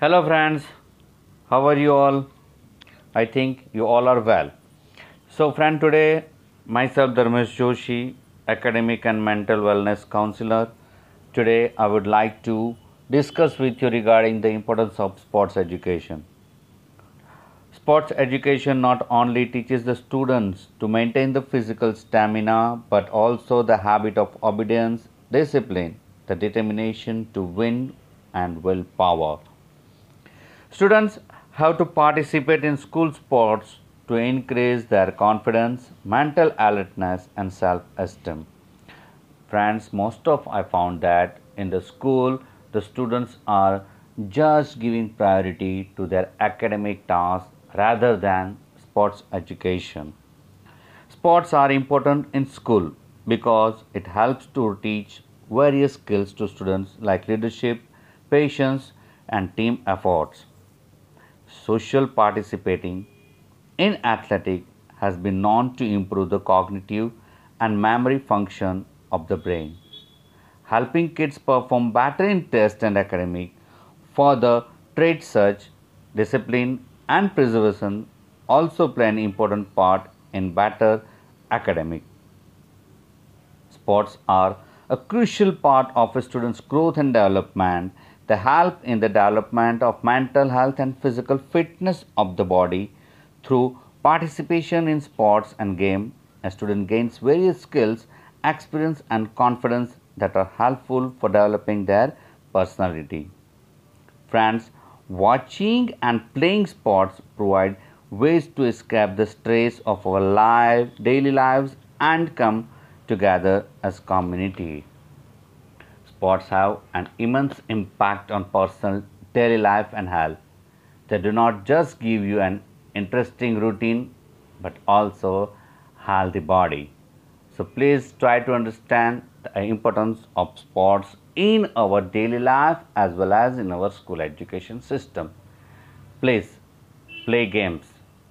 Hello, friends. How are you all? I think you all are well. So, friend, today myself Dharmesh Joshi, academic and mental wellness counselor. Today, I would like to discuss with you regarding the importance of sports education. Sports education not only teaches the students to maintain the physical stamina but also the habit of obedience, discipline, the determination to win, and willpower. Students have to participate in school sports to increase their confidence, mental alertness, and self esteem. Friends, most of I found that in the school the students are just giving priority to their academic tasks rather than sports education. Sports are important in school because it helps to teach various skills to students like leadership, patience, and team efforts. Social participating in athletic has been known to improve the cognitive and memory function of the brain, helping kids perform better in tests and academic. Further, traits such discipline and preservation also play an important part in better academic. Sports are a crucial part of a student's growth and development. They help in the development of mental health and physical fitness of the body. Through participation in sports and game, a student gains various skills, experience and confidence that are helpful for developing their personality. Friends, watching and playing sports provide ways to escape the stress of our life, daily lives and come together as community. Sports have an immense impact on personal daily life and health. They do not just give you an interesting routine but also healthy body. So please try to understand the importance of sports in our daily life as well as in our school education system. Please play games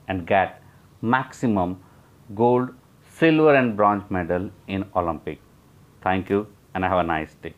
and get maximum gold, silver and bronze medal in Olympic. Thank you and have a nice day.